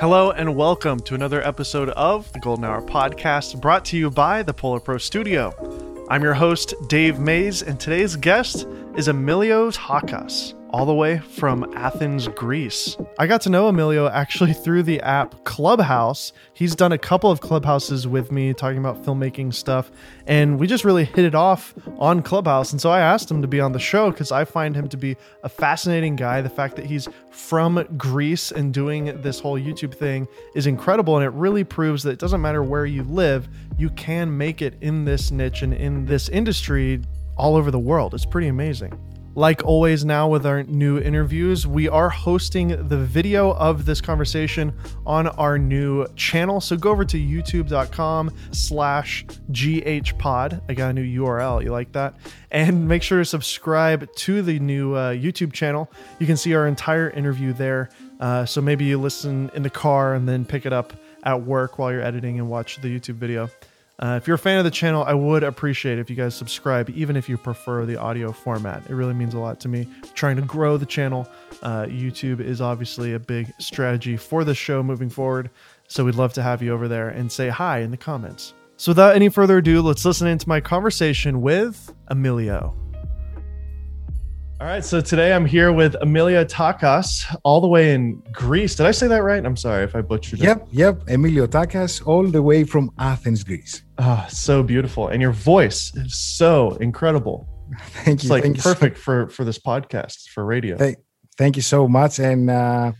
Hello and welcome to another episode of the Golden Hour podcast brought to you by the Polar Pro Studio. I'm your host, Dave Maze, and today's guest is Emilio Takas all the way from Athens, Greece. I got to know Emilio actually through the app Clubhouse. He's done a couple of clubhouses with me talking about filmmaking stuff, and we just really hit it off on Clubhouse. And so I asked him to be on the show because I find him to be a fascinating guy. The fact that he's from Greece and doing this whole YouTube thing is incredible, and it really proves that it doesn't matter where you live, you can make it in this niche and in this industry all over the world. It's pretty amazing. Like always, now with our new interviews, we are hosting the video of this conversation on our new channel. So go over to youtube.com slash ghpod. I got a new URL. You like that? And make sure to subscribe to the new uh, YouTube channel. You can see our entire interview there. Uh, so maybe you listen in the car and then pick it up at work while you're editing and watch the YouTube video. Uh, if you're a fan of the channel, I would appreciate if you guys subscribe, even if you prefer the audio format. It really means a lot to me. Trying to grow the channel. Uh, YouTube is obviously a big strategy for the show moving forward. So we'd love to have you over there and say hi in the comments. So without any further ado, let's listen into my conversation with Emilio. All right, so today I'm here with Emilio Takas, all the way in Greece. Did I say that right? I'm sorry if I butchered yep, it. Yep, yep. Emilio Takas, all the way from Athens, Greece. Ah, oh, so beautiful, and your voice is so incredible. Thank you. It's like thank perfect you. for for this podcast for radio. Thank, thank you so much, and uh,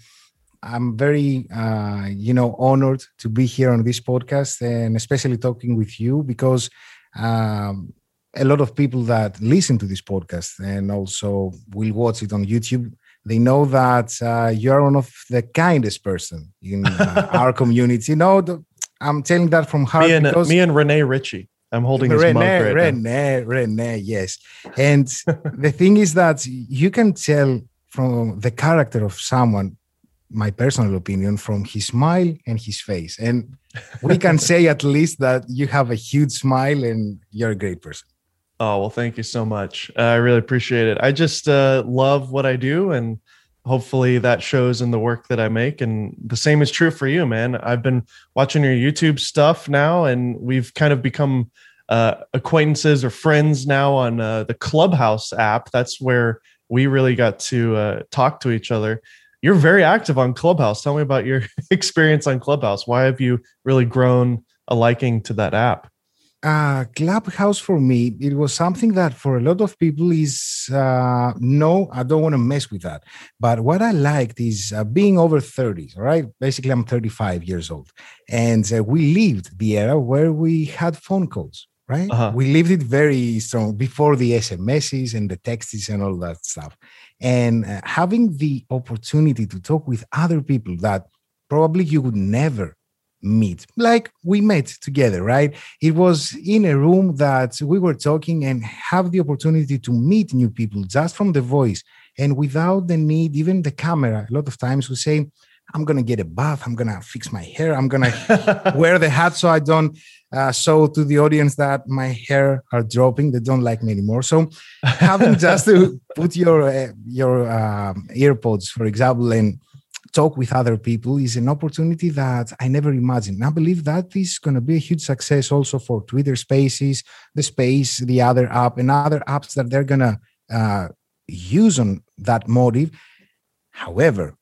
I'm very, uh, you know, honored to be here on this podcast, and especially talking with you because. Um, a lot of people that listen to this podcast and also will watch it on YouTube, they know that uh, you're one of the kindest person in uh, our community. Know, the, I'm telling that from heart. Me and, because, me and Rene Ritchie. I'm holding his Rene, mug right Rene, now. Rene, yes. And the thing is that you can tell from the character of someone, my personal opinion, from his smile and his face. And we can say at least that you have a huge smile and you're a great person. Oh, well, thank you so much. Uh, I really appreciate it. I just uh, love what I do, and hopefully that shows in the work that I make. And the same is true for you, man. I've been watching your YouTube stuff now, and we've kind of become uh, acquaintances or friends now on uh, the Clubhouse app. That's where we really got to uh, talk to each other. You're very active on Clubhouse. Tell me about your experience on Clubhouse. Why have you really grown a liking to that app? Uh, Clubhouse for me, it was something that for a lot of people is uh, no, I don't want to mess with that. But what I liked is uh, being over 30, right? Basically, I'm 35 years old. And uh, we lived the era where we had phone calls, right? Uh-huh. We lived it very strong before the SMSs and the texts and all that stuff. And uh, having the opportunity to talk with other people that probably you would never meet like we met together right? It was in a room that we were talking and have the opportunity to meet new people just from the voice and without the need even the camera. A lot of times we say i'm gonna get a bath i'm gonna fix my hair i'm gonna wear the hat so i don't uh, show to the audience that my hair are dropping they don't like me anymore. So having just to put your uh, your um, earpods for example and talk with other people is an opportunity that I never imagined. I believe that is going to be a huge success also for Twitter Spaces, the Space, the other app, and other apps that they're going to uh, use on that motive. However,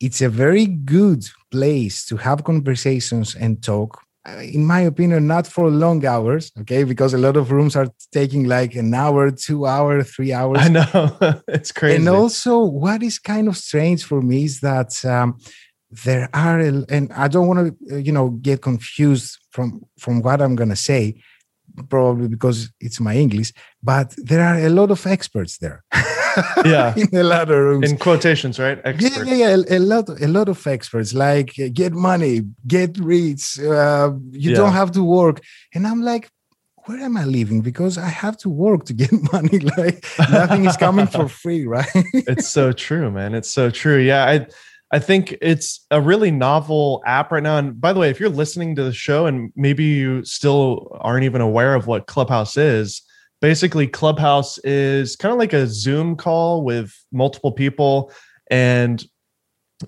it's a very good place to have conversations and talk in my opinion, not for long hours, okay? Because a lot of rooms are taking like an hour, two hour, three hours. I know it's crazy. And also, what is kind of strange for me is that um, there are, and I don't want to, uh, you know, get confused from from what I'm gonna say, probably because it's my English, but there are a lot of experts there. yeah in a lot of rooms in quotations right experts. yeah yeah, yeah a, a, lot a lot of experts like uh, get money get rich uh, you yeah. don't have to work and i'm like where am I living? Because I have to work to get money. Like nothing is coming for free, right? it's so true, man. It's so true. Yeah, I I think it's a really novel app right now. And by the way, if you're listening to the show and maybe you still aren't even aware of what Clubhouse is, basically clubhouse is kind of like a zoom call with multiple people and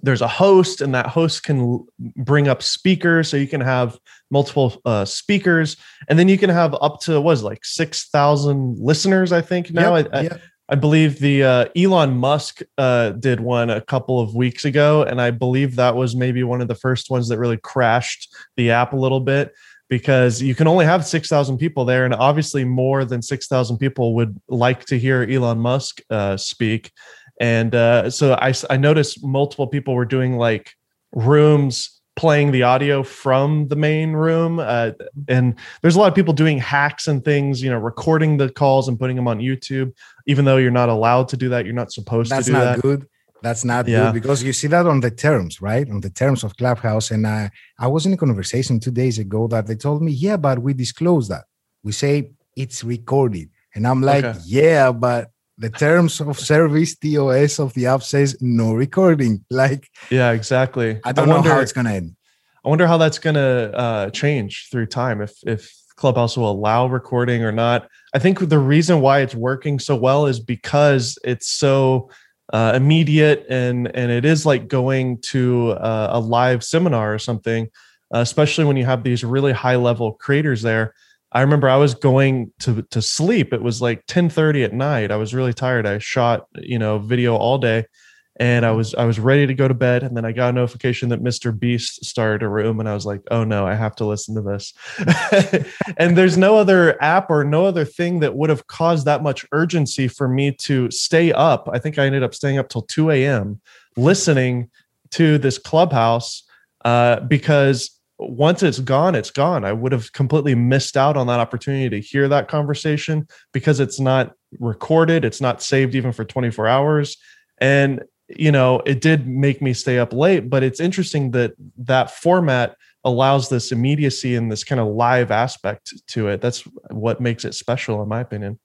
there's a host and that host can bring up speakers so you can have multiple uh, speakers and then you can have up to was like 6000 listeners i think now yep, I, yep. I, I, believe the uh, elon musk uh, did one a couple of weeks ago and i believe that was maybe one of the first ones that really crashed the app a little bit because you can only have 6000 people there and obviously more than 6000 people would like to hear elon musk uh, speak. And uh, so I, I noticed multiple people were doing like rooms playing the audio from the main room uh, and there's a lot of people doing hacks and things you know recording the calls and putting them on youtube. Even though you're not allowed to do that you're not supposed that's to do not that. good. That's not yeah. good because you see that on the terms right? On the terms of clubhouse. And i i was in a conversation two days ago that they told me yeah but we disclose that. We say it's recorded. And i'm like okay. yeah but the terms of service TOS of the app says no recording. Like, yeah, exactly. I don't I wonder, know how it's gonna end. I wonder how that's gonna uh, change through time. If if Clubhouse will allow recording or not. I think the reason why it's working so well is because it's so uh, immediate and and it is like going to uh, a live seminar or something. Uh, especially when you have these really high level creators there I remember I was going to to sleep. It was like 10:30 at night. I was really tired. I shot, you know, video all day and I was I was ready to go to bed and then I got a notification that Mr. Beast started a room and I was like, "Oh no, I have to listen to this." and there's no other app or no other thing that would have caused that much urgency for me to stay up. I think I ended up staying up till 2 a.m. listening to this clubhouse uh, because once it's gone, it's gone. I would have completely missed out on that opportunity to hear that conversation because it's not recorded, it's not saved even for 24 hours. And, you know, it did make me stay up late, but it's interesting that that format allows this immediacy and this kind of live aspect to it. That's what makes it special, in my opinion.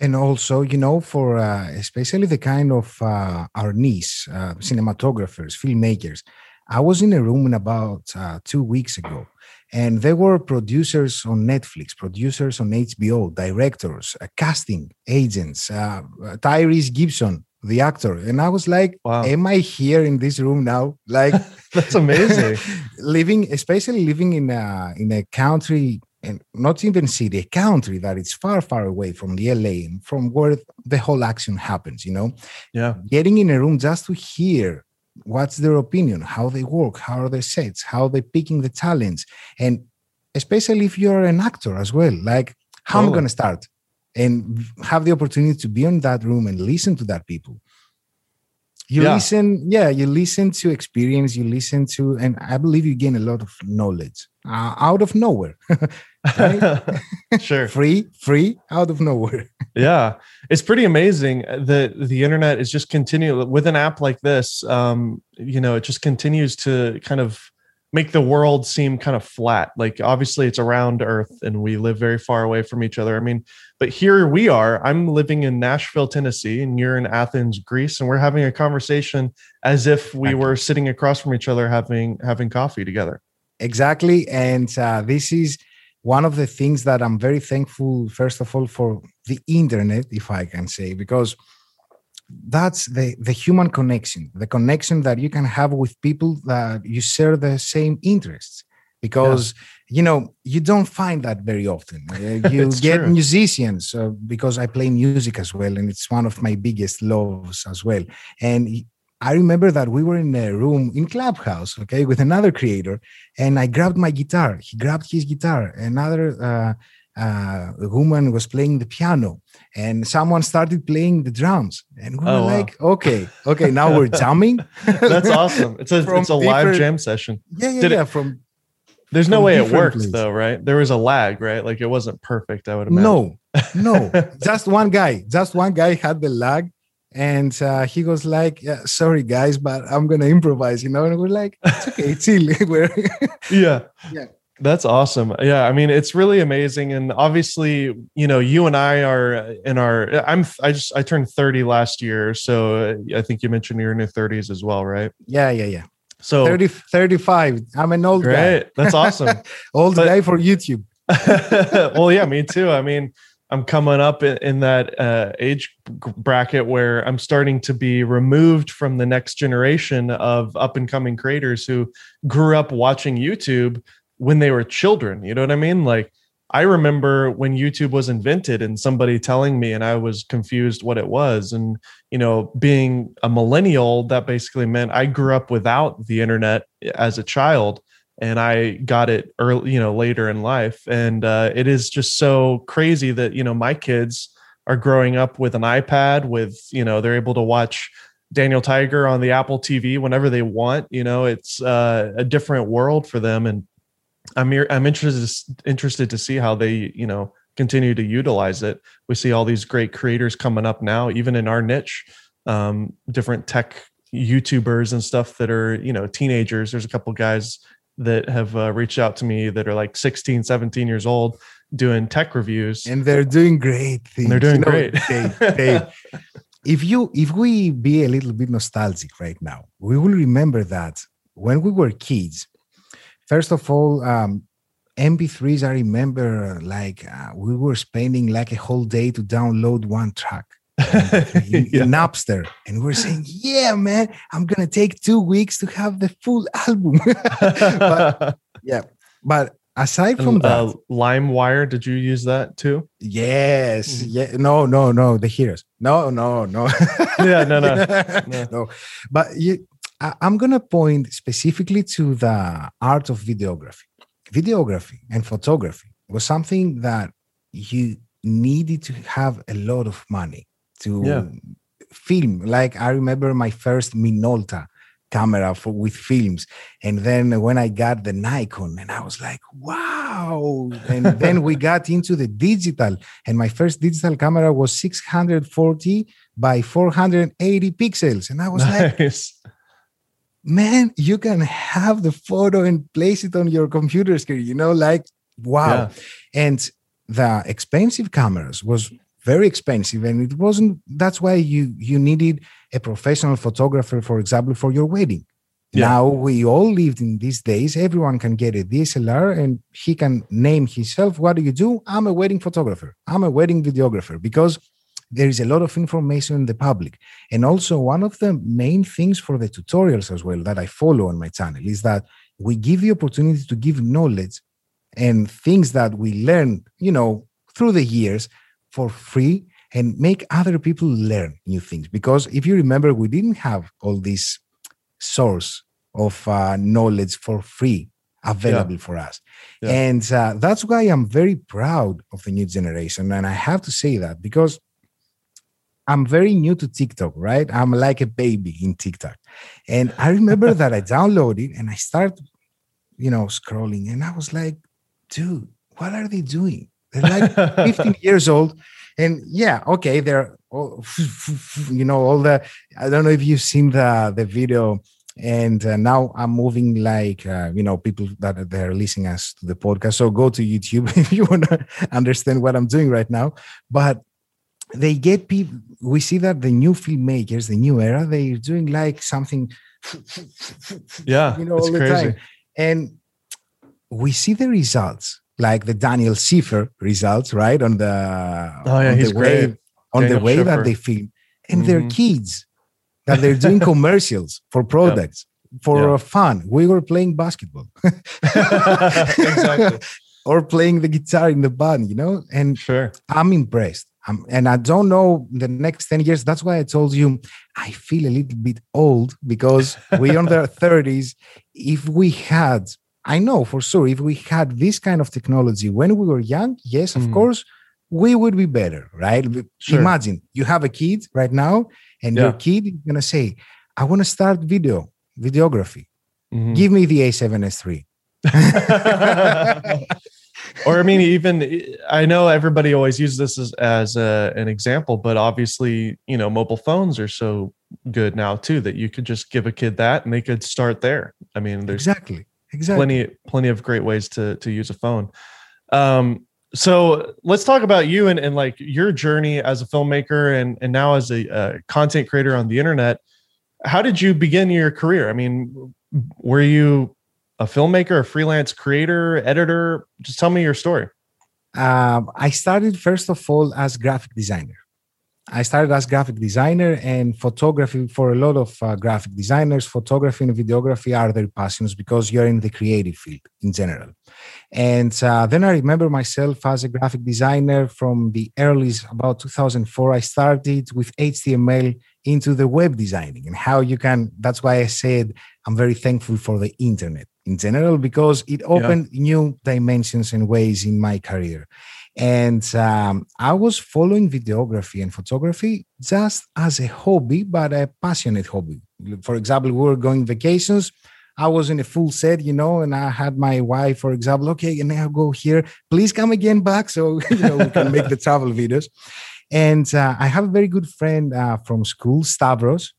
And also, you know, for uh, especially the kind of uh, our niche, uh, cinematographers, filmmakers, I was in a room in about uh, two weeks ago, and there were producers on Netflix, producers on HBO, directors, uh, casting agents, uh, Tyrese Gibson, the actor, and I was like, wow. "Am I here in this room now?" Like, that's amazing. living, especially living in a in a country and not even city, a country that is far, far away from the LA and from where the whole action happens, you know? Yeah. Getting in a room just to hear what's their opinion how they work how are their sets how are they picking the talents and especially if you're an actor as well like how oh. i'm going to start and have the opportunity to be in that room and listen to that people you yeah. listen yeah you listen to experience you listen to and i believe you gain a lot of knowledge uh, out of nowhere sure. Free free out of nowhere. Yeah. It's pretty amazing that the internet is just continuing with an app like this um you know it just continues to kind of make the world seem kind of flat. Like obviously it's around earth and we live very far away from each other. I mean but here we are. I'm living in nashville tennessee and you're in athens greece and we're having a conversation as if we were sitting across from each other having having coffee together. Exactly. And uh, this is one of the things that i'm very thankful first of all for the internet if i can say because that's the the human connection the connection that you can have with people that you share the same interests because yeah. you know you don't find that very often uh, you get true. musicians uh, because i play music as well and it's one of my biggest loves as well and i remember that we were in a room in clubhouse okay with another creator and i grabbed my guitar. He grabbed his guitar. Another uh, uh, woman was playing the piano and someone started playing the drums. And we oh, were wow. like okay okay now we're jamming? That's awesome. It's a it's a live jam session. Yeah yeah, yeah it, from there's no way it worked places. though right? There was a lag right? Like it wasn't perfect i would imagine. no no. Just one guy. Just one guy had the lag and uh, he was like yeah, sorry guys but i'm gonna improvise you know and we're like it's okay chill we're yeah yeah that's awesome. Yeah, I mean, it's really amazing, and obviously, you know, you and I are in our. I'm. I just. I turned 30 last year, so I think you mentioned you're in your 30s as well, right? Yeah, yeah, yeah. So 30, 35. I'm an old great. guy. That's awesome. old but, guy for YouTube. well, yeah, me too. I mean, I'm coming up in, that uh, age bracket where I'm starting to be removed from the next generation of up and coming creators who grew up watching YouTube when they were children. You know what I mean? Like I remember when YouTube was invented and somebody telling me, and I was confused what it was. And, you know, being a millennial, that basically meant I grew up without the internet as a child and I got it early, you know, later in life. And uh, it is just so crazy that, you know, my kids are growing up with an iPad with, you know, they're able to watch Daniel Tiger on the Apple TV whenever they want. You know, it's uh, a different world for them. And I'm I'm interested interested to see how they you know continue to utilize it. We see all these great creators coming up now, even in our niche, um, different tech YouTubers and stuff that are you know teenagers. There's a couple guys that have uh, reached out to me that are like 16, 17 years old doing tech reviews, and they're doing great things. they're doing you know, great. Dave, Dave, if you if we be a little bit nostalgic right now, we will remember that when we were kids First of all, um, MP3s, I remember like uh, we were spending like a whole day to download one track. yeah. Napster, and we're saying, "Yeah, man, I'm gonna take two weeks to have the full album." but, yeah, but aside from uh, that, LimeWire, did you use that too? Yes, mm. yeah. No, no, no. The heroes. No, no, no. yeah, no, no, no. no. But you, I'm going to point specifically to the art of videography. Videography and photography was something that you needed to have a lot of money to yeah. film. Like I remember my first Minolta camera for with films, and then when I got the Nikon, and I was like, wow! And then we got into the digital, and my first digital camera was 640 by 480 pixels, and I was nice. like man, you can have the photo and place it on your computer screen, you know, like wow. Yeah. And the expensive cameras was very expensive and it wasn't that's why you you needed a professional photographer for example for your wedding yeah. now we all lived in these days everyone can get a dslr and he can name himself what do you do i'm a wedding photographer i'm a wedding videographer because there is a lot of information in the public. And also, one of the main things for the tutorials as well that I follow on my channel is that we give the opportunity to give knowledge and things that we learn, you know, through the years for free and make other people learn new things. Because if you remember, we didn't have all this source of uh, knowledge for free available yeah. for us. Yeah. And uh, that's why I'm very proud of the new generation. And I have to say that because I'm very new to TikTok, right? I'm like a baby in TikTok. And I remember that I downloaded and I started, you know, scrolling and I was like, dude, what are they doing? They're like 15 years old. And yeah, okay, they're all, you know, all the I don't know if you've seen the the video and uh, now i'm moving like uh, you know people that they're listening us to the podcast so go to youtube if you want to understand what i'm doing right now but they get people we see that the new filmmakers the new era they're doing like something yeah you know all the crazy. time and we see the results like the daniel Schiffer results right on the oh yeah on he's the way great. on Daniel the way Schiffer. that they film and mm-hmm. they're kids that they're doing commercials for products for fun we were playing basketball exactly or playing the guitar in the band you know and sure i'm impressed um, and I don't know the next 10 years. That's why I told you I feel a little bit old because we're on our 30s. If we had, I know for sure, if we had this kind of technology when we were young, yes, of mm. course, we would be better, right? Sure. Imagine you have a kid right now, and yeah. your kid is going to say, I want to start video, videography. Mm-hmm. Give me the A7S3. or I mean, even I know everybody always uses this as, as a, an example, but obviously, you know, mobile phones are so good now too that you could just give a kid that and they could start there. I mean, there's exactly exactly plenty plenty of great ways to to use a phone. Um, so let's talk about you and, and like your journey as a filmmaker and and now as a, a content creator on the internet. How did you begin your career? I mean, were you a filmmaker, a freelance creator, editor? Just tell me your story. Um, I started first of all as graphic designer. I started as graphic designer and photography for a lot of uh, graphic designers. Photography and videography are their passions because you're in the creative field in general. And uh, then I remember myself as a graphic designer from the early about 2004. I started with HTML into the web designing and how you can. That's why I said I'm very thankful for the internet in general because it opened yeah. new dimensions and ways in my career. And um, I was following videography and photography just as a hobby, but a passionate hobby. For example, we were going vacations. I was in a full set, you know, and I had my wife, for example, okay, and now go here. Please come again back so you know we can make the travel videos. And uh, I have a very good friend uh, from school, Stavros,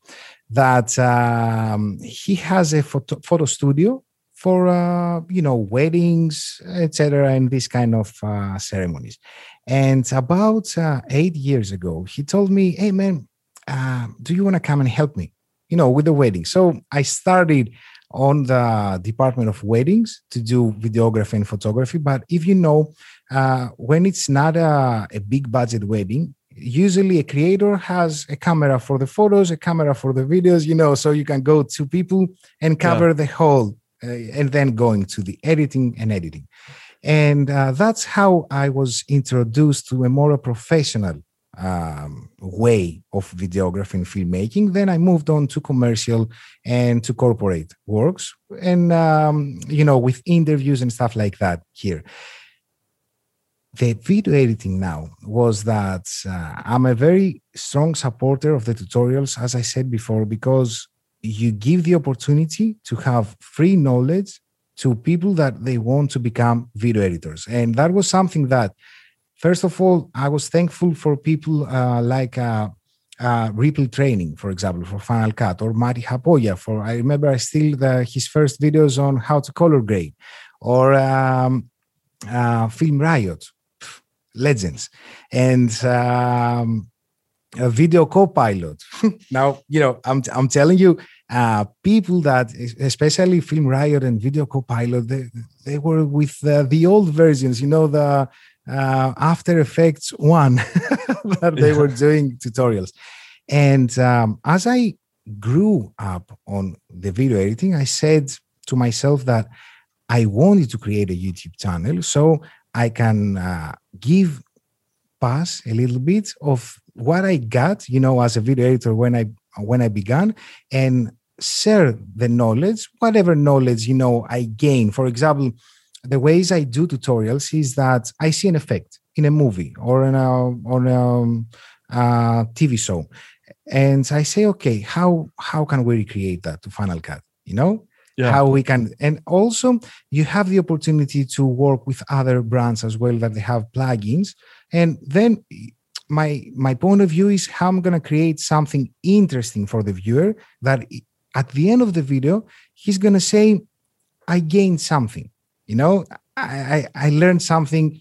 that um, he has a photo, photo studio for uh, you know weddings etc and these kind of uh, ceremonies and about uh, eight years ago he told me hey man uh, do you want to come and help me you know with the wedding so i started on the department of weddings to do videography and photography but if you know uh, when it's not a, a big budget wedding usually a creator has a camera for the photos a camera for the videos you know so you can go to people and cover yeah. the whole and then going to the editing and editing. And uh, that's how I was introduced to a more professional um, way of videography and filmmaking. Then I moved on to commercial and to corporate works, and um, you know, with interviews and stuff like that here. The video editing now was that uh, I'm a very strong supporter of the tutorials, as I said before, because you give the opportunity to have free knowledge to people that they want to become video editors. And that was something that, first of all, I was thankful for people uh, like uh, uh, Ripple Training, for example, for Final Cut, or Matti Haapoja for, I remember I still the, his first videos on how to color grade, or um, uh, Film Riot, legends. And um, a video co-pilot. now, you know, I'm I'm telling you, uh, people that, especially Film Riot and Video Copilot, they they were with the, the old versions. You know, the uh, After Effects one that they were doing tutorials. And um, as I grew up on the video editing, I said to myself that I wanted to create a YouTube channel so I can uh, give pass a little bit of what I got, you know, as a video editor when I when I began, and share the knowledge, whatever knowledge you know I gain. For example, the ways I do tutorials is that I see an effect in a movie or in a on a, um, a TV show, and I say, okay, how how can we recreate that to Final Cut? You know, yeah. how we can and also you have the opportunity to work with other brands as well that they have plugins and then my my point of view is how i'm going to create something interesting for the viewer that at the end of the video he's going to say i gained something you know I, I, I learned something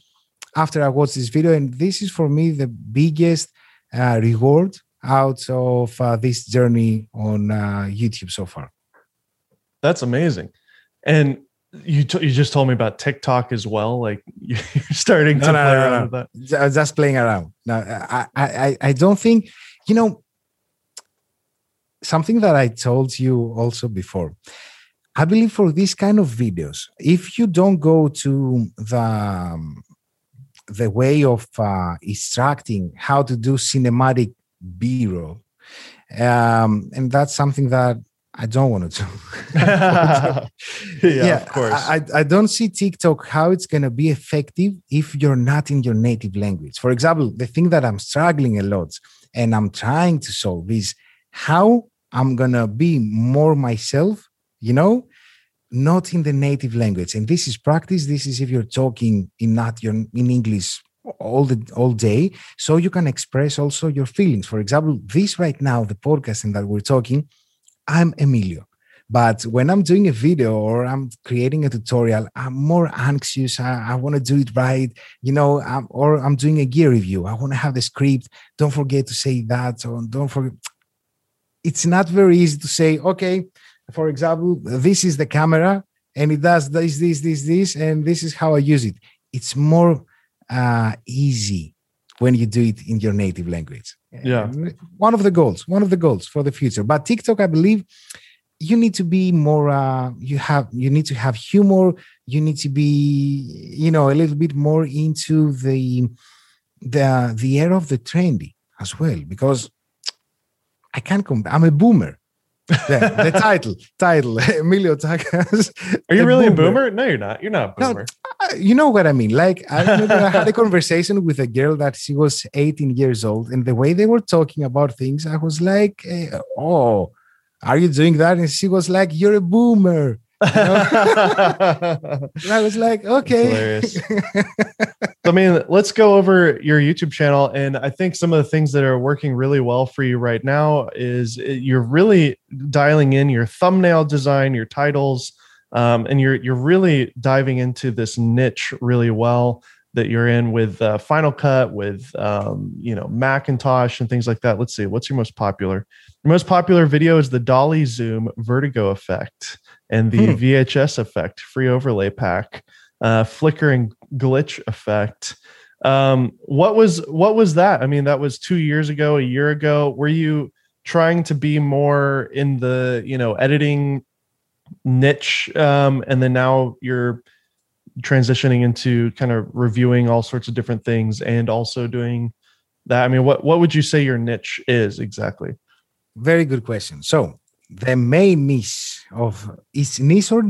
after i watched this video and this is for me the biggest uh, reward out of uh, this journey on uh, youtube so far that's amazing and you t- you just told me about TikTok as well. Like you're starting no, to no, play no, around with that. Just playing around. No, I, I I don't think you know something that I told you also before. I believe for these kind of videos, if you don't go to the um, the way of uh, instructing how to do cinematic b-roll, um, and that's something that I don't want to do. yeah, yeah, of course. I, I don't see TikTok how it's going to be effective if you're not in your native language. For example, the thing that I'm struggling a lot and I'm trying to solve is how I'm going to be more myself, you know, not in the native language. And this is practice. This is if you're talking in not your in English all the all day so you can express also your feelings for example this right now the podcasting that we're talking I'm Emilio. But when I'm doing a video or I'm creating a tutorial, I'm more anxious. I, I want to do it right, you know, I'm, or I'm doing a gear review. I want to have the script. Don't forget to say that. Or don't forget. It's not very easy to say, okay, for example, this is the camera and it does this, this, this, this, and this is how I use it. It's more uh, easy when you do it in your native language. Yeah. One of the goals, one of the goals for the future. But TikTok, I believe you need to be more uh you have you need to have humor you need to be you know a little bit more into the the the era of the trendy as well because i can't come i'm a boomer yeah, the title title emilio takas Are you really a boomer? No, you're not. You're not No, boomer. uh, you know what I mean. Like I remember I had a conversation with a girl that she was 18 years old, and the way they were talking about things, I was like, eh, "Oh, are you doing that?" And she was like, "You're a boomer." And I was like, "Okay." I mean, let's go over your YouTube channel. And I think some of the things that are working really well for you right now is uh, you're really dialing in your thumbnail design, your titles, um, and you're you're really diving into this niche really well that you're in with uh, Final Cut, with um, you know Macintosh and things like that. Let's see, what's your most popular? Your most popular video is the Dolly Zoom Vertigo effect and the Hmm. VHS effect free overlay pack, uh, flicker and glitch effect. Um, what was what was that? I mean, that was two years ago, a year ago. Were you trying to be more in the you know editing niche, um, and then now you're transitioning into kind of reviewing all sorts of different things and also doing that? I mean, what what would you say your niche is exactly? Very good question. So the main niche of is niche or?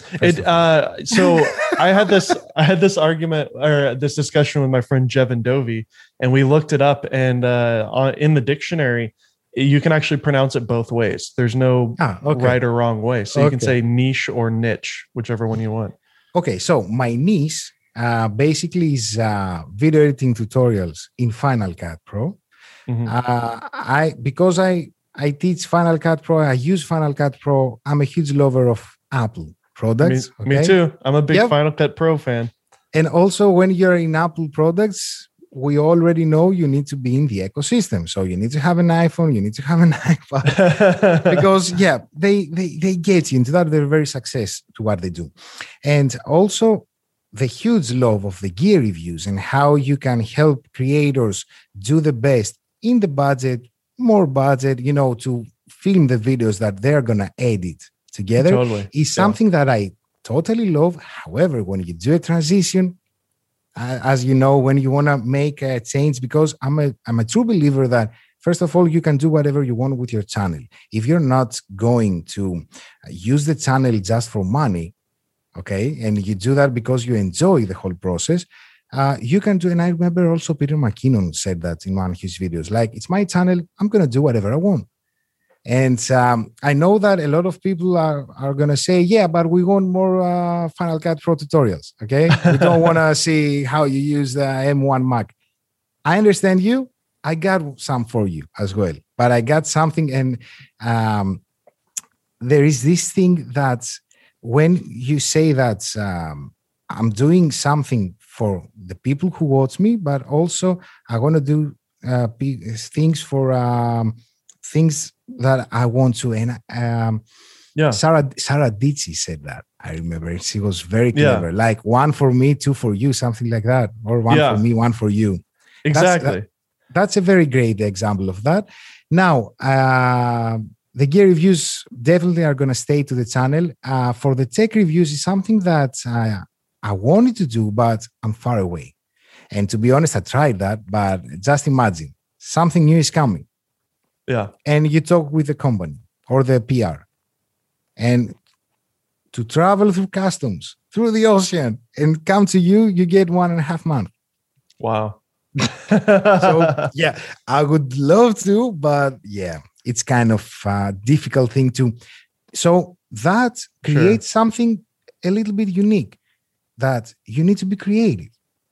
First It uh so I had this I had this argument or this discussion with my friend Jevin Dovey and we looked it up and uh in the dictionary you can actually pronounce it both ways. There's no ah, okay. right or wrong way. So you can say niche or niche, whichever one you want. Okay, so my niche uh, basically is uh, video editing tutorials in Final Cut Pro. Mhm. Uh, I because I I teach Final Cut Pro, I use Final Cut Pro. I'm a huge lover of Apple me, products. me okay? too. I'm a big Yep. Final Cut Pro fan. And also, when you're in Apple products, we already know you need to be in the ecosystem. So you need to have an iPhone, you need to have an iPad. because yeah they, they they get you into that they're very success to what they do and also the huge love of the gear reviews and how you can help creators do the best in the budget more budget you know to film the videos that they're gonna edit together totally. is Yeah. something that i totally love however when you do a transition uh, as you know when you want to make a change because i'm a i'm a true believer that first of all you can do whatever you want with your channel if you're not going to use the channel just for money okay and you do that because you enjoy the whole process uh, you can do and i remember also peter mckinnon said that in one of his videos like it's my channel i'm going to do whatever i want and um, I know that a lot of people are, are going to say, yeah, but we want more uh, Final Cut Pro tutorials. Okay. we don't want to see how you use the M1 Mac. I understand you. I got some for you as well. But I got something. And um, there is this thing that when you say that um, I'm doing something for the people who watch me, but also I want to do uh, things for um, things that I want to. And um, Yeah. Sarah Sarah Dietschy said that. I remember she was very Yeah. clever. Like one for me, two for you, something like that, or one Yeah. for me, one for you. Exactly. That's a very great example of that. Now, uh, the gear reviews definitely are going to stay to the channel. Uh, for the tech reviews, is something that uh, I wanted to do, but I'm far away. And to be honest, I tried that, but just imagine something new is coming yeah. and you talk with the company or the PR, and to travel through customs through the ocean and come to you, you get one and a half month. Wow. So yeah, I would love to, but yeah, it's kind of a difficult thing to. So that Sure. creates something a little bit unique that you need to be creative.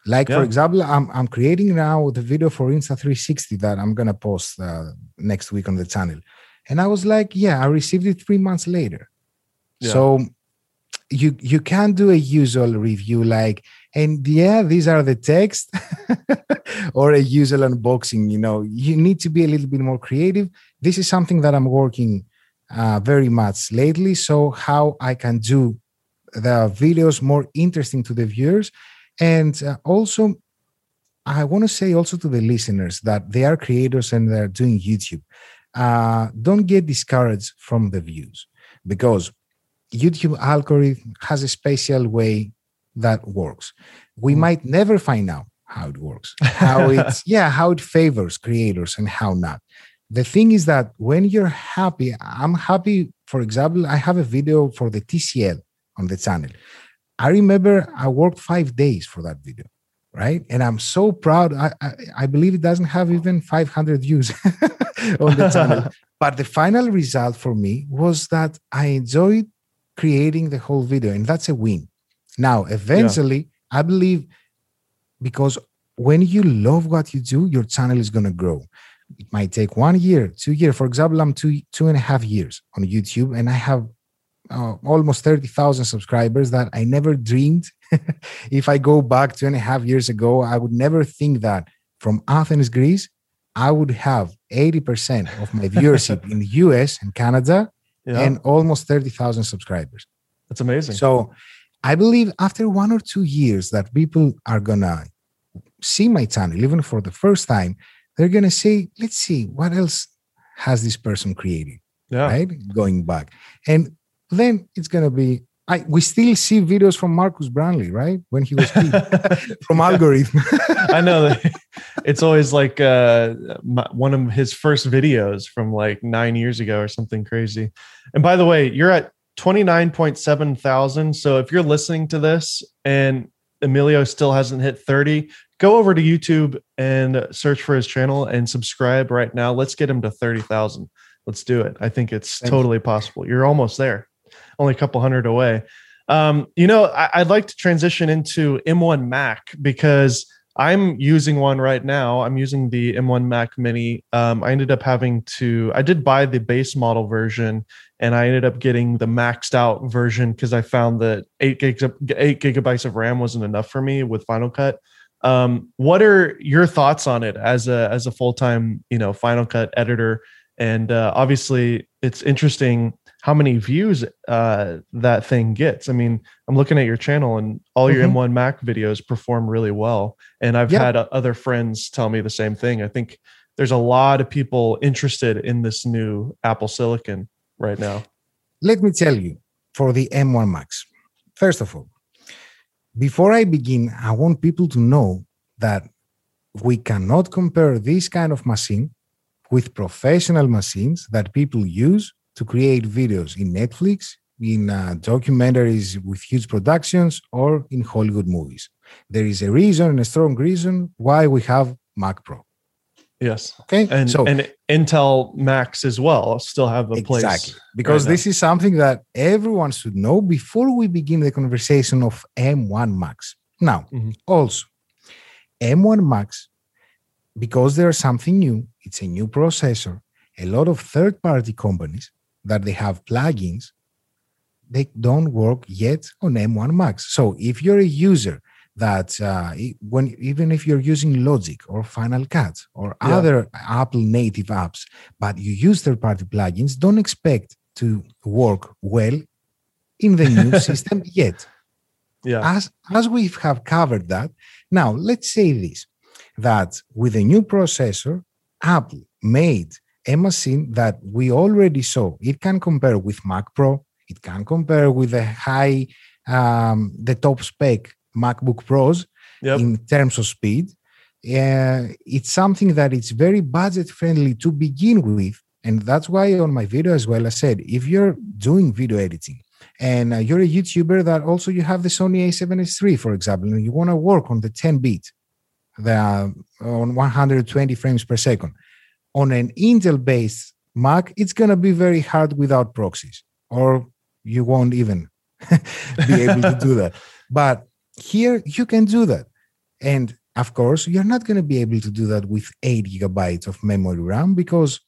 Like for example, I'm I'm creating now the video for Insta 360 that I'm gonna post uh, next week on the channel, and I was like, yeah, I received it three months later. Yeah. So you you can't do a usual review like, and yeah, these are the text or a usual unboxing. You know, you need to be a little bit more creative. This is something that I'm working uh, very much lately. So how I can do the videos more interesting to the viewers And uh, also, I want to say also to the listeners that they are creators and they're doing YouTube. Uh, don't get discouraged from the views because YouTube algorithm has a special way that works. We mm. might never find out how it works, how it's yeah, how it favors creators and how not. The thing is that when you're happy, I'm happy. For example, I have a video for the TCL on the channel. I remember I worked five days for that video right? And I'm so proud. I, I, I believe it doesn't have even 500 views on the channel. but the final result for me was that I enjoyed creating the whole video, and that's a win. Now, eventually, yeah. I believe because when you love what you do, your channel is going to grow. It might take one year, two years. For example, I'm two two and a half years on YouTube, and I have uh, almost 30,000 subscribers that I never dreamed. if I go back two and a half years ago, I would never think that from Athens, Greece, I would have 80% of my viewership in the US and Canada yeah. and almost 30,000 subscribers. That's amazing. So I believe after one or two years that people are going to see my channel, even for the first time, they're going to say, let's see, what else has this person created? Yeah. Right? Going back. And then it's going to be I, we still see videos from Marques Brownlee, right? When he was from algorithm. I know it's always like uh, my, one of his first videos from like nine years ago or something crazy. And by the way, you're at 29.7 thousand. So if you're listening to this and Emilio still hasn't hit 30, go over to YouTube and search for his channel and subscribe right now. Let's get him to 30,000. Let's do it. I think it's totally possible. You're almost there only a couple hundred away. Um, you know, I, would like to transition into M1 Mac because I'm using one right now. I'm using the M1 Mac Mini. Um, I ended up having to, I did buy the base model version and I ended up getting the maxed out version because I found that eight gigs, eight gigabytes of RAM wasn't enough for me with Final Cut. Um, what are your thoughts on it as a as a full time you know Final Cut editor? And uh, obviously, it's interesting how many views uh, that thing gets. I mean, I'm looking at your channel and all your mm-hmm. M1 Mac videos perform really well. And I've yep. had uh, other friends tell me the same thing. I think there's a lot of people interested in this new Apple Silicon right now. Let me tell you for the M1 Macs, first of all, before I begin, I want people to know that we cannot compare this kind of machine with professional machines that people use to create videos in Netflix, in uh, documentaries with huge productions, or in Hollywood movies. There is a reason, and a strong reason, why we have Mac Pro. Yes. Okay. And so and Intel Macs as well still have a place. Exactly. Because right this is something that everyone should know before we begin the conversation of M1 Macs. Now, mm-hmm. also, M1 Macs, because there's something new, it's a new processor, a lot of third party companies that they have plugins, they don't work yet on M1 Macs. So if you're a user that uh, when even if you're using Logic or Final Cut or yeah. other Apple native apps, but you use third-party plugins, don't expect to work well in the new system yet. Yeah. As as we have covered that, now let's say this that with a new processor, Apple made a machine that we already saw. It can compare with Mac Pro. It can compare with the high, um, the top spec MacBook Pros yep. in terms of speed. Uh, it's something that it's very budget friendly to begin with. And that's why on my video as well, I said, if you're doing video editing and uh, you're a YouTuber that also you have the Sony a7S III, for example, and you want to work on the 10 bit, the, uh, on 120 frames per second, on an Intel based Mac, it's going to be very hard without proxies, or you won't even be able to do that. But here you can do that. And of course, you're not going to be able to do that with eight gigabytes of memory RAM because,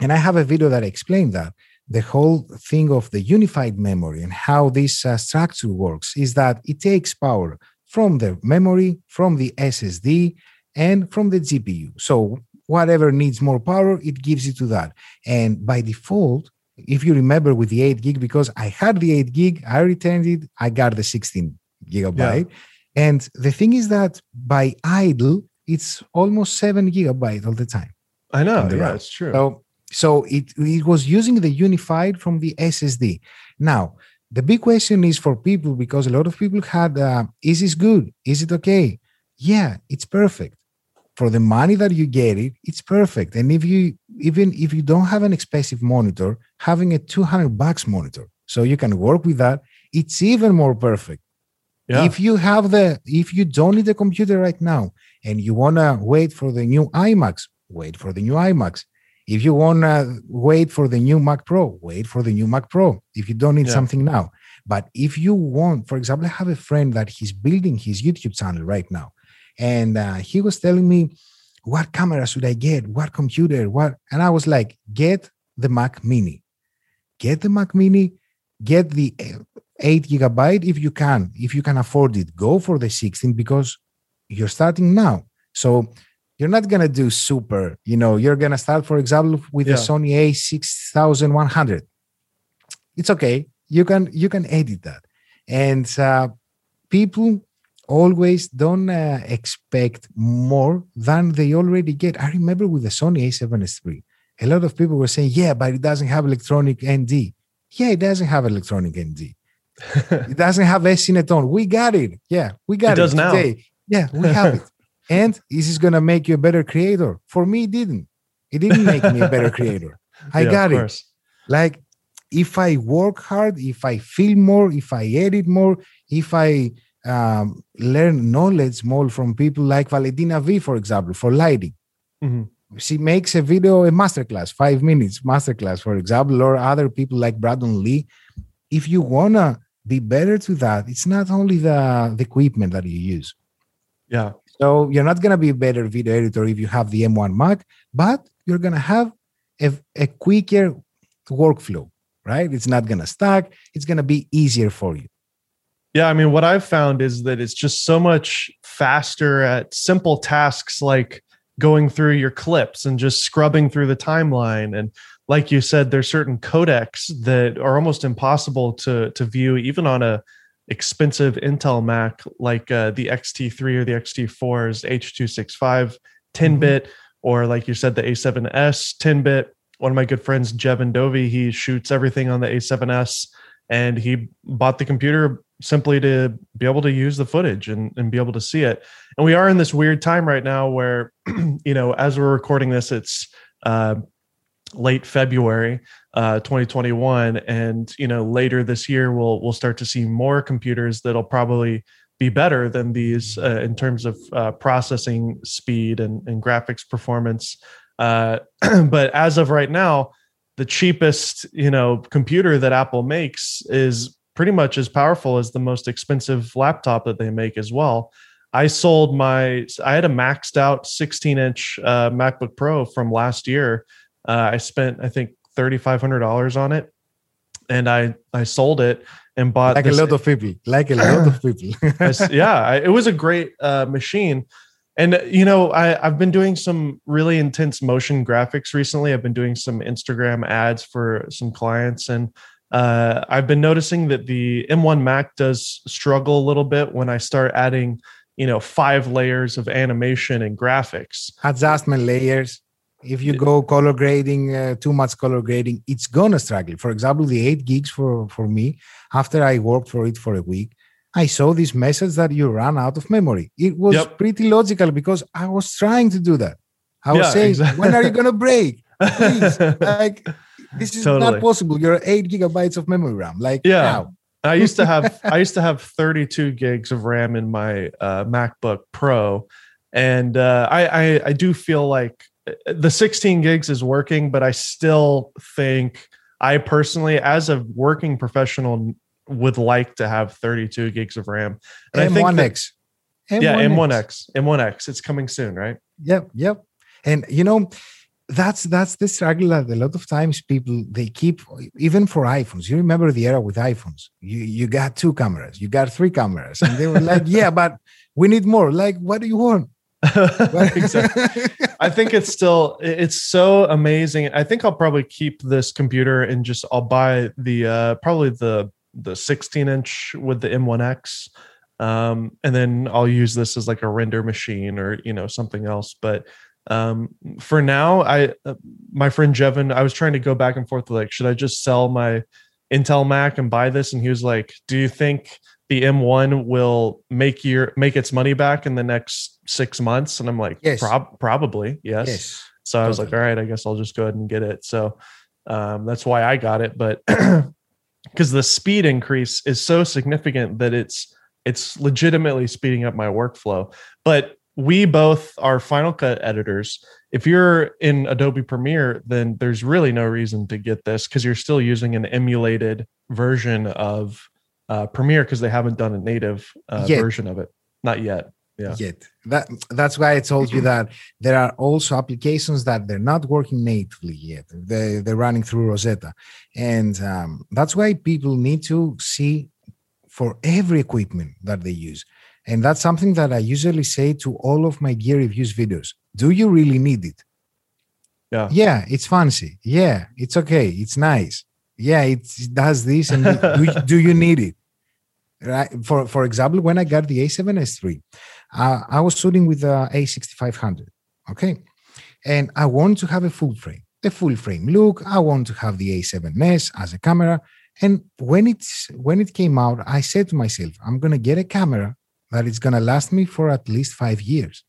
and I have a video that explained that the whole thing of the unified memory and how this uh, structure works is that it takes power from the memory, from the SSD, and from the GPU. So whatever needs more power, it gives it to that. And by default, if you remember with the 8 gig, because I had the 8 gig, I returned it, I got the 16 gigabyte. Yeah. And the thing is that by idle, it's almost seven gigabyte all the time. I know. Yeah, it's true. So so it it was using the unified from the SSD. Now the big question is for people because a lot of people had uh, is this good? Is it okay? Yeah, it's perfect. For the money that you get it, it's perfect. And if you even if you don't have an expensive monitor, having a 200 bucks monitor so you can work with that, it's even more perfect yeah. if you have the if you don't need a computer right now and you want to wait for the new iMacs wait for the new iMacs if you want to wait for the new mac pro wait for the new mac pro if you don't need Yeah. something now but if you want for example i have a friend that he's building his youtube channel right now and uh, he was telling me what camera should i get? What computer? What? And i was like get the mac mini. Get the mac mini. Get the uh, 8 gigabyte if you can. If you can afford it go for the 16 because you're starting now. So you're not going to do super you know you're going to start for example with Yeah. the sony a6100 it's okay. You can you can edit that. And uh, people always don't uh, expect more than they already get i remember with the sony a7s3 a lot of people were saying yeah but it doesn't have electronic nd yeah it doesn't have electronic nd it doesn't have S-Cinetone. We got it. Yeah, we got It it, does now. Yeah, we have it. And is this gonna make you a better creator? For me, it didn't. It didn't make me a better creator. I Yeah, got it. Like if I work hard, if I film more, if I edit more, if I um, learn knowledge more from people like Valentina Vee, for example, for lighting. Mhm. She makes a video, a masterclass, five minutes masterclass, for example, or other people like Brandon Li. If you wanna be better to that, it's not only the, the equipment that you use. Yeah. So you're not gonna be a better video editor if you have the M1 Mac, but you're gonna have a, a quicker workflow, right? It's not gonna stack. It's gonna be easier for you. Yeah, I mean, what I've found is that it's just so much faster at simple tasks like going through your clips and just scrubbing through the timeline. And like you said, there's certain codecs that are almost impossible to to view, even on a expensive Intel Mac like uh, the XT3 or the XT4's H265 10 bit, or like you said, the A7S 10 bit. One of my good friends, Jevin Dovey, he shoots everything on the A7S and he bought the computer simply to be able to use the footage and, and be able to see it. And we are in this weird time right now where, you know, as we're recording this, it's uh, late February, uh, 2021, and you know, later this year we'll we'll start to see more computers that'll probably be better than these uh, in terms of uh, processing speed and, and graphics performance. Uh, but as of right now, the cheapest you know computer that Apple makes is pretty much as powerful as the most expensive laptop that they make as well. I sold my I had a maxed out 16 inch uh, MacBook Pro from last year. Uh, I spent I think thirty five hundred dollars on it, and I I sold it and bought Like a this- lot of people. Like a lot of people. I yeah, I, it was a great uh, machine. And uh, you know, I, I've been doing some really intense motion graphics recently. I've been doing some Instagram ads for some clients, and uh, I've been noticing that the M1 Mac does struggle a little bit when I start adding, you know, five layers of animation and graphics. Adjustment layers. If you go color grading, uh, too much color grading, it's gonna struggle. For example, the eight gigs for for me, after I worked for it for a week, I saw this message that you ran out of memory. It was Yep. pretty logical because I was trying to do that. I was Yeah, saying, exactly. when are you gonna break? Please, like this is Totally. not possible. You're eight gigabytes of memory RAM. Like, Yeah. how? I used to have I used to have 32 gigs of RAM in my uh, MacBook Pro, and uh, I, I I do feel like uh, the 16 gigs is working, but I still think I personally, as a working professional, would like to have 32 gigs of RAM. And I think that- M1X. yeah, M1X, M1X, it's coming soon, right? Yep, yep. And you know, that's that's the struggle that a lot of times people they keep even for iPhones. You remember the era with iPhones. You you got two cameras, you got three cameras, and they were like, yeah, but we need more. Like, what do you want? exactly. I think it's still it's so amazing. I think I'll probably keep this computer and just I'll buy the uh probably the the 16 inch with the M1X um, and then I'll use this as like a render machine or you know something else. But um, for now, I uh, my friend Jevin, I was trying to go back and forth like, should I just sell my Intel Mac and buy this? And he was like, Do you think the M1 will make your make its money back in the next six months? And I'm like, yes. Prob- probably, yes. yes. So I was like, all right, I guess I'll just go ahead and get it. So um, that's why I got it. But because the speed increase is so significant that it's it's legitimately speeding up my workflow. But we both are Final Cut editors. If you're in Adobe Premiere, then there's really no reason to get this because you're still using an emulated version of uh, Premiere because they haven't done a native uh, version of it. Not yet yeah. yet. That that's why I told you that there are also applications that they're not working natively yet. They they're running through Rosetta, and um, that's why people need to see for every equipment that they use. And that's something that I usually say to all of my gear reviews videos. Do you really need it? Yeah. Yeah, it's fancy. Yeah, it's okay. It's nice. Yeah, it does this. And do, do you need it? Right. For for example, when I got the A7S3, uh, I was shooting with the A6500. Okay. And I want to have a full frame, the full frame look. I want to have the A7S as a camera. And when it's when it came out, I said to myself, I'm gonna get a camera that is gonna last me for at least five years.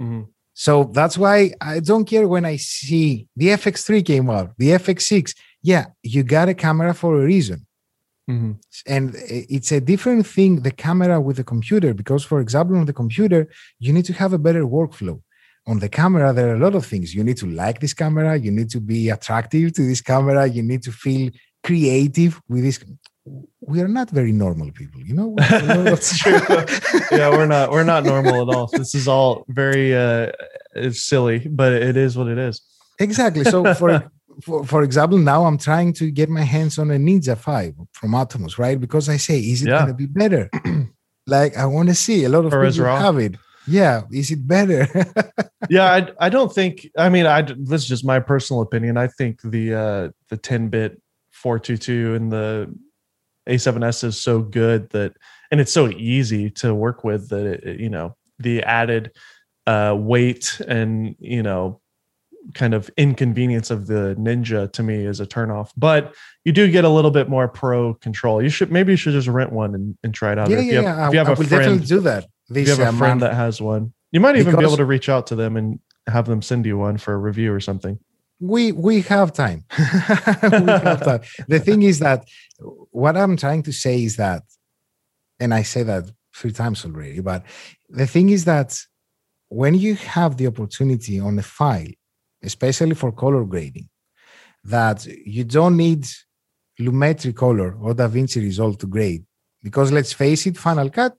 Mm-hmm. So that's why I don't care when I see the FX3 came out, the FX6. Yeah, you got a camera for a reason. Mm-hmm. And it's a different thing, the camera with the computer, because, for example, on the computer, you need to have a better workflow. On the camera, there are a lot of things. You need to like this camera, you need to be attractive to this camera, you need to feel creative with this. We are not very normal people, you know. That's true. yeah, we're not. We're not normal at all. This is all very uh, silly, but it is what it is. Exactly. So, for for, for example, now I'm trying to get my hands on a Ninja 5 from Atomos, right? Because I say, is it yeah. going to be better? like, I want to see a lot of or people have it. Yeah, is it better? yeah, I, I don't think. I mean, I this is just my personal opinion. I think the uh the 10 bit 422 and the A7S is so good that, and it's so easy to work with that it, you know the added uh weight and you know kind of inconvenience of the ninja to me is a turnoff. But you do get a little bit more pro control. You should maybe you should just rent one and, and try it out. Yeah, if, yeah, you have, yeah. if you have I, a I friend definitely do that. if you have a friend that has one you might even be able to reach out to them and have them send you one for a review or something we we have time we have time the thing is that what i'm trying to say is that and i say that three times already but the thing is that when you have the opportunity on a file especially for color grading, that you don't need Lumetri color or DaVinci Resolve to grade. Because let's face it, Final Cut,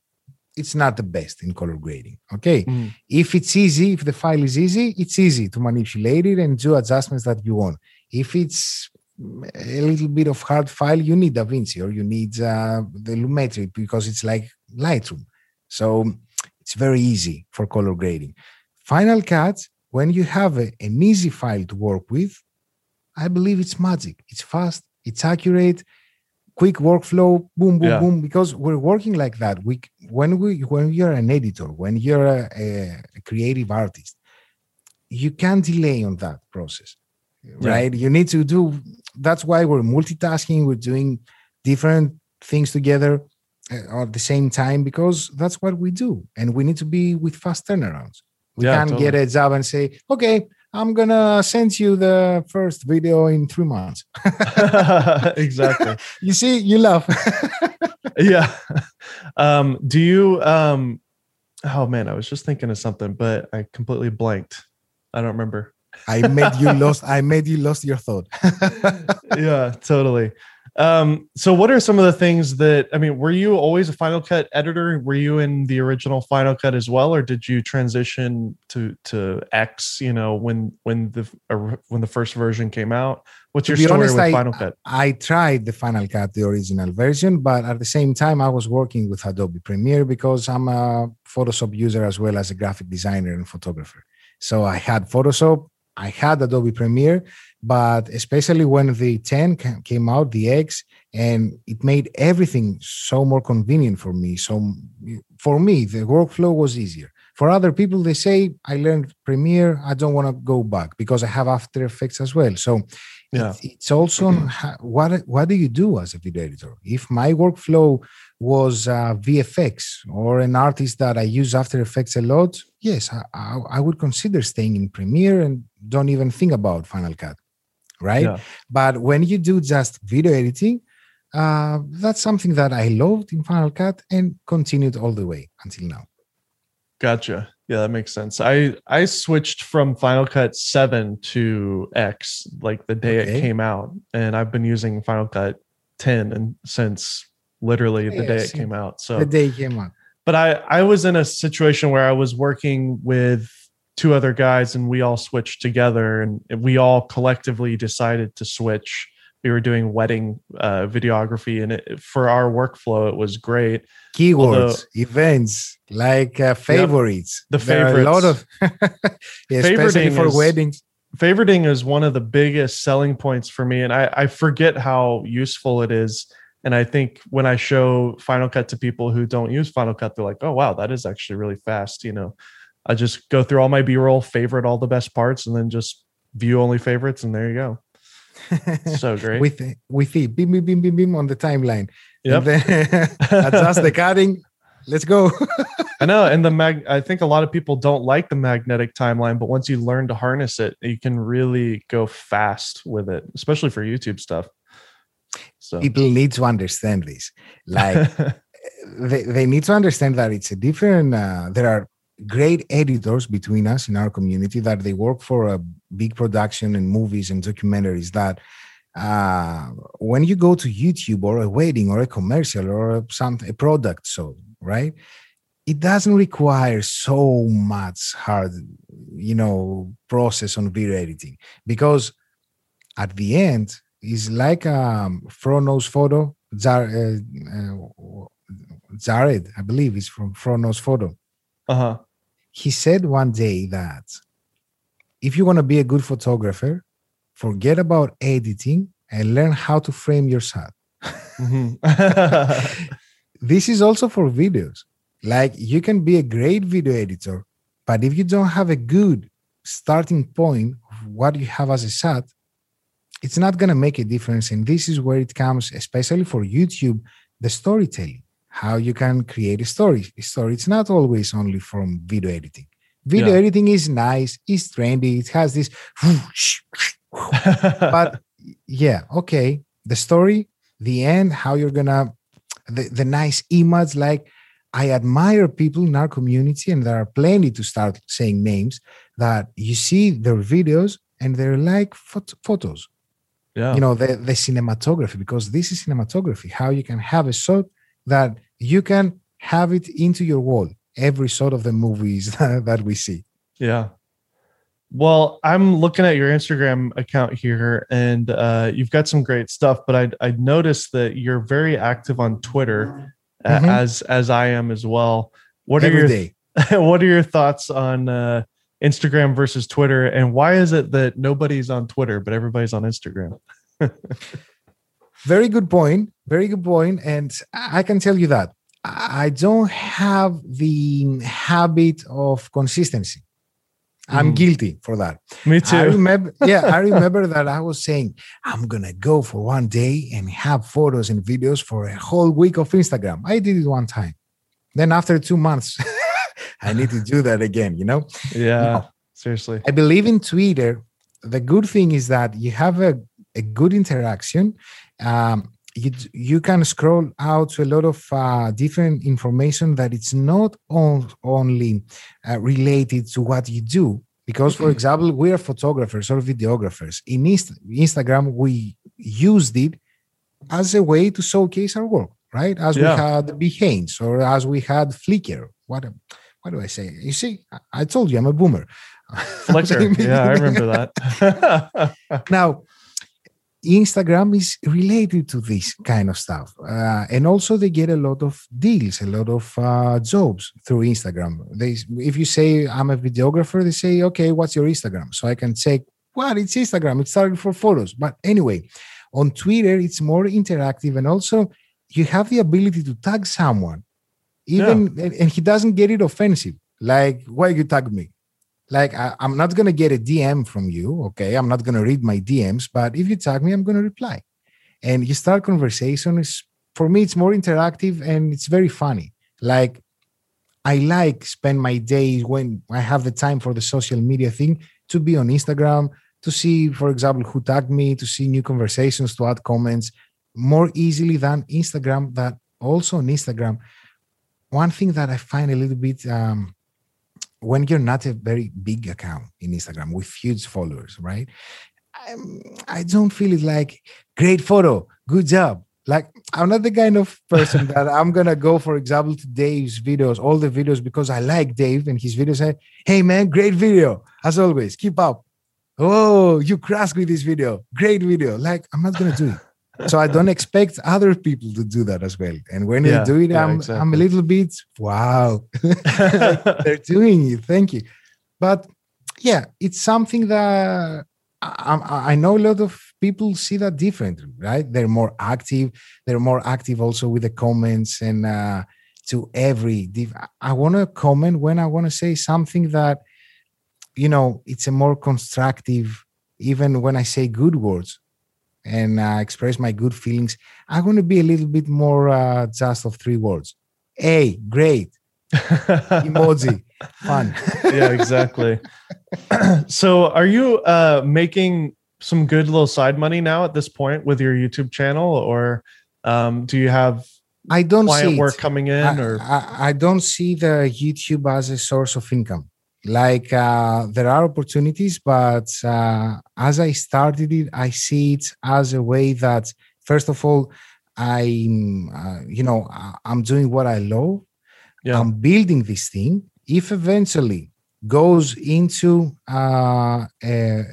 it's not the best in color grading. Okay. Mm. If it's easy, if the file is easy, it's easy to manipulate it and do adjustments that you want. If it's a little bit of hard file, you need DaVinci or you need uh, the Lumetri because it's like Lightroom. So it's very easy for color grading. Final Cut when you have a, an easy file to work with, I believe it's magic. It's fast, it's accurate, quick workflow, boom, boom, yeah. boom. Because we're working like that. We when we when you're an editor, when you're a, a creative artist, you can't delay on that process, right? Yeah. You need to do. That's why we're multitasking. We're doing different things together uh, at the same time because that's what we do, and we need to be with fast turnarounds. We yeah, can't totally. get a job and say, okay, I'm gonna send you the first video in three months. exactly. you see, you laugh. yeah. Um, do you um oh man, I was just thinking of something, but I completely blanked. I don't remember. I made you lost I made you lost your thought. yeah, totally. Um, so what are some of the things that I mean, were you always a Final Cut editor? Were you in the original Final Cut as well, or did you transition to to X, you know, when when the uh, when the first version came out? What's your story honest, with I, Final Cut? I tried the Final Cut, the original version, but at the same time I was working with Adobe Premiere because I'm a Photoshop user as well as a graphic designer and photographer. So I had Photoshop I had Adobe Premiere, but especially when the 10 came out, the X, and it made everything so more convenient for me. So for me, the workflow was easier. For other people, they say, I learned Premiere, I don't want to go back because I have After Effects as well. So yeah. It, it's also what what do you do as a video editor? If my workflow was uh, VFX or an artist that I use After Effects a lot, yes, I, I, I, would consider staying in Premiere and don't even think about Final Cut, right? Yeah. But when you do just video editing, uh, that's something that I loved in Final Cut and continued all the way until now. Gotcha. Yeah, that makes sense. I I switched from Final Cut 7 to X like the day okay. it came out and I've been using Final Cut 10 and since literally the day it came out. So the day it came out. But I I was in a situation where I was working with two other guys and we all switched together and we all collectively decided to switch. We were doing wedding uh, videography and it, for our workflow it was great. Keywords, Although, events, like uh, favorites. Yep, the favorites. a lot of especially for is, weddings. Favoriting is one of the biggest selling points for me and I, I forget how useful it is and I think when I show Final Cut to people who don't use Final Cut, they're like, "Oh wow, that is actually really fast." You know, I just go through all my B-roll, favorite all the best parts, and then just view only favorites, and there you go. so great with with the beam beam beam beam beam on the timeline. Yep. And then adjust the cutting. Let's go. I know, and the mag. I think a lot of people don't like the magnetic timeline, but once you learn to harness it, you can really go fast with it, especially for YouTube stuff. So people need to understand this. Like they, they need to understand that it's a different uh, there are great editors between us in our community that they work for a big production and movies and documentaries that uh, when you go to YouTube or a wedding or a commercial or a, some a product so right it doesn't require so much hard you know process on video editing because at the end is like um FroKnowsPhoto. Jar, uh, uh, Jared, I believe, is from FroKnowsPhoto. Uh-huh. He said one day that if you want to be a good photographer, forget about editing and learn how to frame your shot. Mm-hmm. this is also for videos. Like you can be a great video editor, but if you don't have a good starting point of what you have as a shot, it's not going to make a difference. And this is where it comes, especially for YouTube, the storytelling, how you can create a story. A story, it's not always only from video editing. Video yeah. editing is nice, it's trendy, it has this, but yeah, okay. The story, the end, how you're gonna, the, the nice image, like I admire people in our community, and there are plenty to start saying names that you see their videos and they're like phot- photos yeah. you know the, the cinematography because this is cinematography how you can have a shot that you can have it into your wall every sort of the movies that we see yeah well i'm looking at your instagram account here and uh, you've got some great stuff but i i noticed that you're very active on twitter mm-hmm. as as i am as well what every are your day. what are your thoughts on uh, Instagram versus Twitter, and why is it that nobody's on Twitter but everybody's on Instagram? Very good point. Very good point. And I can tell you that I don't have the habit of consistency. I'm mm. guilty for that. Me too. I remember, yeah, I remember that I was saying I'm gonna go for one day and have photos and videos for a whole week of Instagram. I did it one time. Then after two months, I need to do that again, you know? Yeah, no. seriously. I believe in Twitter. The good thing is that you have a, a good interaction. Um, you, you can scroll out to a lot of uh, different information that it's not all, only uh, related to what you do. Because, for example, we are photographers or videographers. In Inst- Instagram, we used it as a way to showcase our work, right? As yeah. we had Behance or as we had Flickr, whatever what do I say? You see, I told you I'm a boomer. Flickr. yeah, I remember that. now, Instagram is related to this kind of stuff. Uh, and also they get a lot of deals, a lot of uh, jobs through Instagram. They, if you say I'm a videographer, they say, okay, what's your Instagram? So I can check, well, it's Instagram. It started for photos. But anyway, on Twitter, it's more interactive. And also you have the ability to tag someone, even, yeah. and, and he doesn't get it offensive. Like, why you tag me? Like I, am not going to get a dm from you okay? I'm not going to read my dms but if you tag me i'm going to reply. And you start conversation is for me it's more interactive and it's very funny. Like i like spend my days when i have the time for the social media thing to be on instagram to see for example who tagged me to see new conversations to add comments more easily than instagram that also on instagram. One thing that i find a little bit um, when you're not a very big account in Instagram with huge followers, right? I'm, I do not feel it like great photo, good job. Like I'm not the kind of person that I'm gonna go, for example, to Dave's videos, all the videos because I like Dave and his videos say, "Hey man, great video as always, keep up." Oh, you crashed with this video, great video. Like I'm not gonna do it so I don't expect other people to do that as well. And when yeah, they do it, yeah, I'm exactly. I'm a little bit wow, they're doing it. Thank you. But yeah, it's something that I, I, know a lot of people see that differently, right? They're more active. They're more active also with the comments and uh, to every. I want to comment when I want to say something that you know it's a more constructive. Even when I say good words, and uh, express my good feelings, I'm going to be a little bit more uh, just of three words. Hey, great. Emoji, fun. yeah, exactly. so, are you uh, making some good little side money now at this point with your YouTube channel, or um, do you have I don't client see work coming in, I, or I, I don't see the YouTube as a source of income like uh, there are opportunities but uh, as i started it i see it as a way that first of all i'm uh, you know i'm doing what i love. Yeah. i'm building this thing. If eventually goes into uh, a,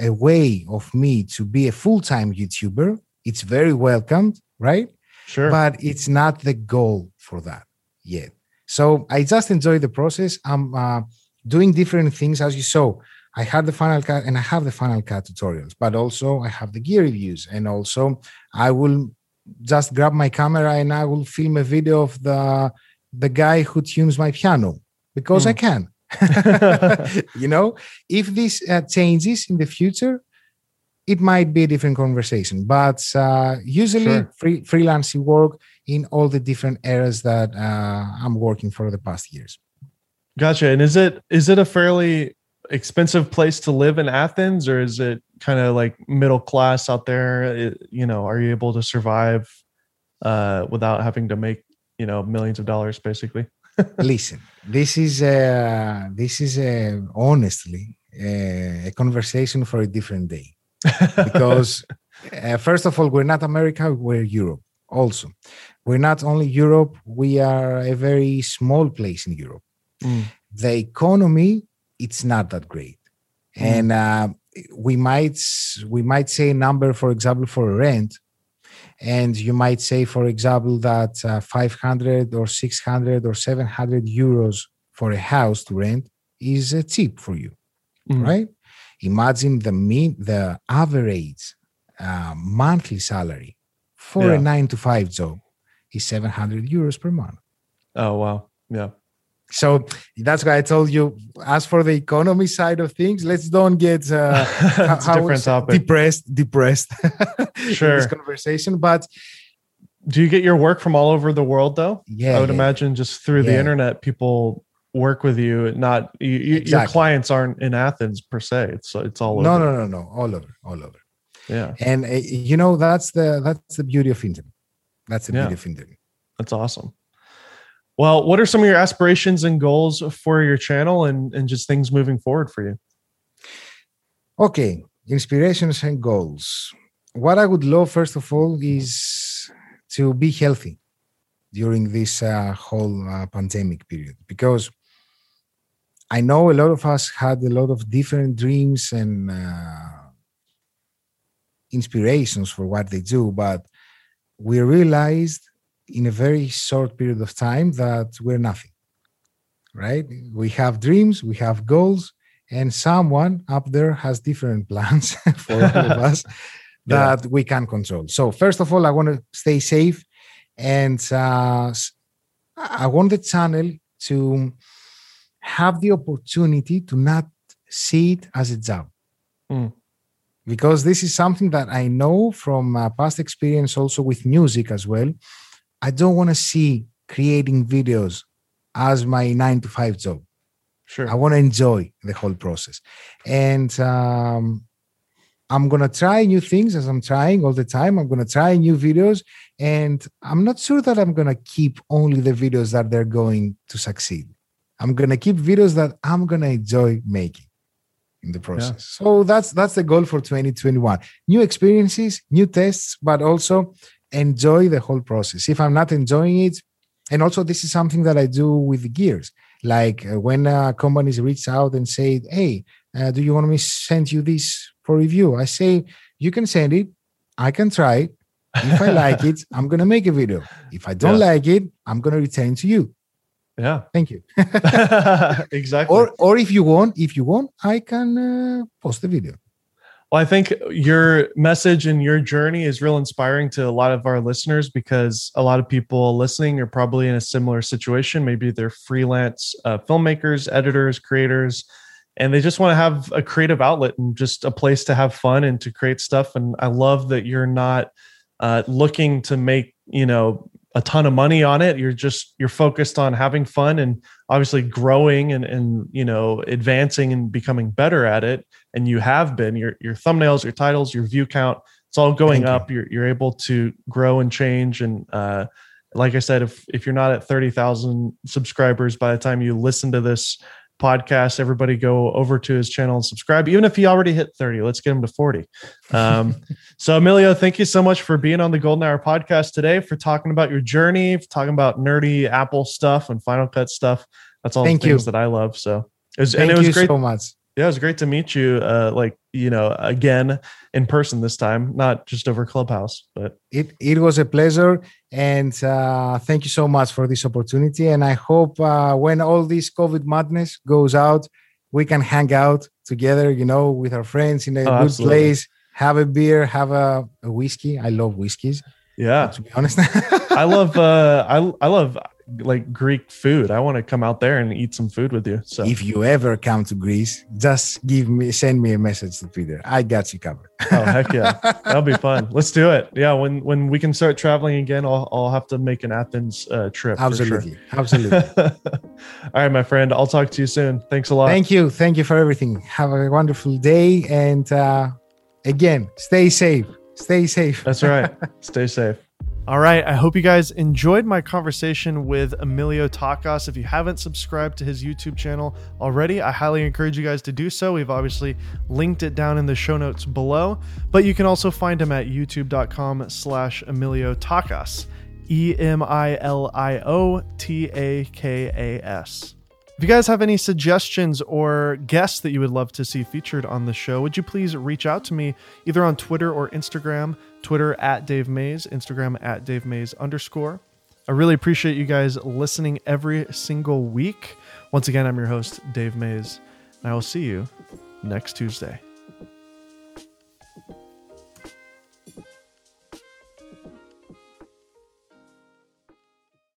a way of me to be a full-time youtuber it's very welcomed right? Sure. But it's not the goal for that yet. So i just enjoy the process. I'm uh, doing different things as you saw. I had the Final Cut and I have the Final Cut tutorials, but also I have the gear reviews. And also I will just grab my camera and I will film a video of the the guy who tunes my piano because mm. I hmm. can. you know, if this uh, changes in the future, it might be a different conversation. But uh, usually, sure. free, freelancing work in all the different areas that uh, I'm working for the past years. Gotcha. And is it is it a fairly expensive place to live in Athens, or is it kind of like middle class out there? It, you know, are you able to survive uh, without having to make you know millions of dollars, basically? Listen, this is a, this is honestly a, a conversation for a different day because uh, first of all, we're not America, we're Europe. Also, we're not only Europe; we are a very small place in Europe mm. the economy it's not that great mm. and uh, we might we might say a number for example for rent and you might say for example that uh, 500 or 600 or 700 euros for a house to rent is uh, cheap for you mm. right imagine the mean the average uh, monthly salary for yeah. a 9 to 5 job is 700 euros per month oh wow yeah so that's why I told you. As for the economy side of things, let's don't get uh, different topic. depressed. Depressed. sure. this conversation, but do you get your work from all over the world though? Yeah, I would yeah. imagine just through yeah. the internet, people work with you. Not you, exactly. your clients aren't in Athens per se. It's it's all over. No, no, no, no, all over, all over. Yeah, and uh, you know that's the that's the beauty of internet. That's the yeah. beauty of internet. That's awesome. Well, what are some of your aspirations and goals for your channel and, and just things moving forward for you? Okay, inspirations and goals. What I would love, first of all, is to be healthy during this uh, whole uh, pandemic period because I know a lot of us had a lot of different dreams and uh, inspirations for what they do, but we realized in a very short period of time that we're nothing. Right? We have dreams, we have goals, and someone up there has different plans for all of us that yeah. we can control. So first of all, I want to stay safe, and uh, I want the channel to have the opportunity to not see it as a job. Mm. Because this is something that I know from uh, past experience also with music as well. I don't want to see creating videos as my nine to five job. Sure. I want to enjoy the whole process. And um, I'm going to try new things as I'm trying all the time. I'm going to try new videos. And I'm not sure that I'm going to keep only the videos that they're going to succeed. I'm going to keep videos that I'm going to enjoy making in the process. Yeah. So that's that's the goal for 2021. New experiences, new tests, but also enjoy the whole process. If I'm not enjoying it, and also this is something that I do with the gears. Like uh, when uh, companies reach out and say, "Hey, uh, do you want me to send you this for review?" I say, "You can send it. I can try it. If I like it, I'm gonna make a video. If I don't yeah. like it, I'm gonna return to you." Yeah. Thank you. exactly. Or or if you want, if you want, I can uh, post the video. Well, I think your message and your journey is real inspiring to a lot of our listeners because a lot of people listening are probably in a similar situation. Maybe they're freelance uh, filmmakers, editors, creators, and they just want to have a creative outlet and just a place to have fun and to create stuff. And I love that you're not uh, looking to make you know a ton of money on it you're just you're focused on having fun and obviously growing and and you know advancing and becoming better at it and you have been your your thumbnails your titles your view count it's all going Thank up you. are you're, you're able to grow and change and uh like i said if if you're not at 30,000 subscribers by the time you listen to this podcast. Everybody go over to his channel and subscribe. Even if he already hit 30, let's get him to 40. Um, so, Emilio, thank you so much for being on the Golden Hour podcast today, for talking about your journey, for talking about nerdy Apple stuff and Final Cut stuff. That's all thank the things you. that I love. So, it was, thank and it was great. so much yeah, it was great to meet you. Uh, like you know, again in person this time, not just over Clubhouse. But it it was a pleasure, and uh, thank you so much for this opportunity. And I hope uh, when all this COVID madness goes out, we can hang out together. You know, with our friends in a oh, good absolutely. place, have a beer, have a, a whiskey. I love whiskeys. Yeah, to be honest, I love uh, I I love like Greek food. I want to come out there and eat some food with you. So if you ever come to Greece, just give me send me a message to Twitter. I got you covered. oh heck yeah, that'll be fun. Let's do it. Yeah, when when we can start traveling again, I'll I'll have to make an Athens uh, trip. Absolutely, sure. absolutely. All right, my friend. I'll talk to you soon. Thanks a lot. Thank you. Thank you for everything. Have a wonderful day, and uh, again, stay safe. Stay safe. That's right. stay safe. All right. I hope you guys enjoyed my conversation with Emilio Takas. If you haven't subscribed to his YouTube channel already, I highly encourage you guys to do so. We've obviously linked it down in the show notes below, but you can also find him at youtube.com slash Emilio Takas. E M I L I O T A K A S. If you guys have any suggestions or guests that you would love to see featured on the show, would you please reach out to me either on Twitter or Instagram? Twitter at Dave Maze, Instagram at Dave Maze underscore. I really appreciate you guys listening every single week. Once again, I'm your host, Dave Maze, and I will see you next Tuesday.